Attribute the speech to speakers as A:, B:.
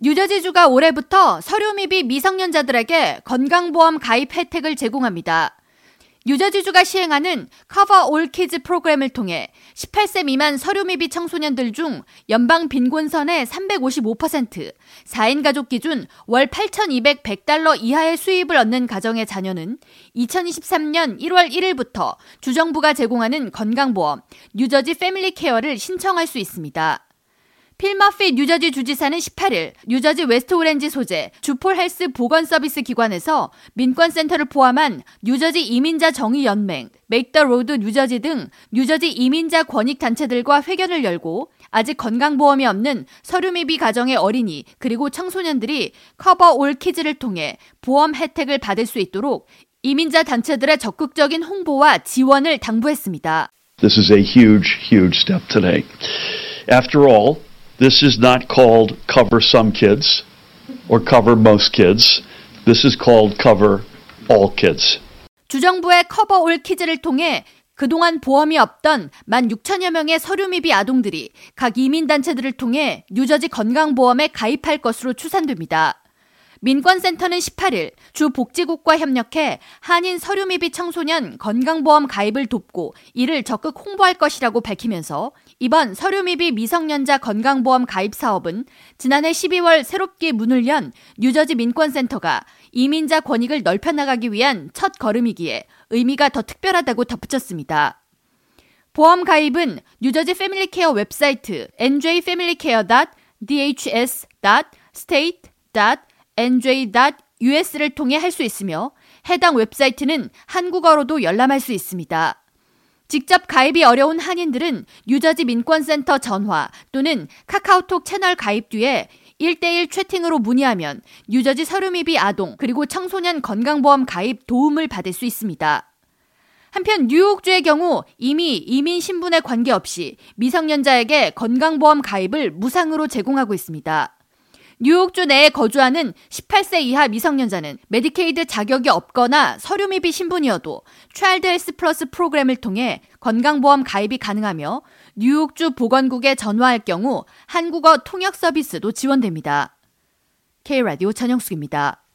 A: 뉴저지주가 올해부터 서류 미비 미성년자들에게 건강보험 가입 혜택을 제공합니다. 뉴저지주가 시행하는 Cover All Kids 프로그램을 통해 18세 미만 서류 미비 청소년들 중 연방 빈곤선의 355%, 4인 가족 기준 월 8,200 100달러 이하의 수입을 얻는 가정의 자녀는 2023년 1월 1일부터 주정부가 제공하는 건강보험 뉴저지 Family Care를 신청할 수 있습니다. 필 머피 뉴저지 주지사는 18일 뉴저지 웨스트 오렌지 소재 Zufall Health 보건 서비스 기관에서 민권센터를 포함한 뉴저지 이민자 정의 연맹, Make the Road 뉴저지 등 뉴저지 이민자 권익 단체들과 회견을 열고 아직 건강보험이 없는 서류 미비 가정의 어린이 그리고 청소년들이 Cover All Kids를 통해 보험 혜택을 받을 수 있도록 이민자 단체들의 적극적인 홍보와 지원을 당부했습니다.
B: This is a huge, huge step today. After all, This is not called cover some kids or cover most kids. This is called cover all kids.
A: 주정부의 Cover All Kids를 통해 그동안 보험이 없던 1만 6천여 명의 서류 미비 아동들이 각 이민단체들을 통해 뉴저지 건강보험에 가입할 것으로 추산됩니다. 민권센터는 18일 주 복지국과 협력해 한인 서류 미비 청소년 건강보험 가입을 돕고 이를 적극 홍보할 것이라고 밝히면서 이번 서류 미비 미성년자 건강보험 가입 사업은 지난해 12월 새롭게 문을 연 뉴저지 민권센터가 이민자 권익을 넓혀나가기 위한 첫 걸음이기에 의미가 더 특별하다고 덧붙였습니다. 보험 가입은 뉴저지 FamilyCare 웹사이트 njfamilycare.dhs.state. nj.us를 통해 할 수 있으며 해당 웹사이트는 한국어로도 열람할 수 있습니다. 직접 가입이 어려운 한인들은 뉴저지 민권센터 전화 또는 카카오톡 채널 가입 뒤에 1대1 채팅으로 문의하면 뉴저지 서류 미비 아동 그리고 청소년 건강보험 가입 도움을 받을 수 있습니다. 한편 뉴욕주의 경우 이미 이민 신분에 관계없이 미성년자에게 건강보험 가입을 무상으로 제공하고 있습니다. 뉴욕주 내에 거주하는 18세 이하 미성년자는 메디케이드 자격이 없거나 서류 미비 신분이어도 차일드 헬스 플러스 프로그램을 통해 건강보험 가입이 가능하며 뉴욕주 보건국에 전화할 경우 한국어 통역 서비스도 지원됩니다. K라디오 전영숙입니다.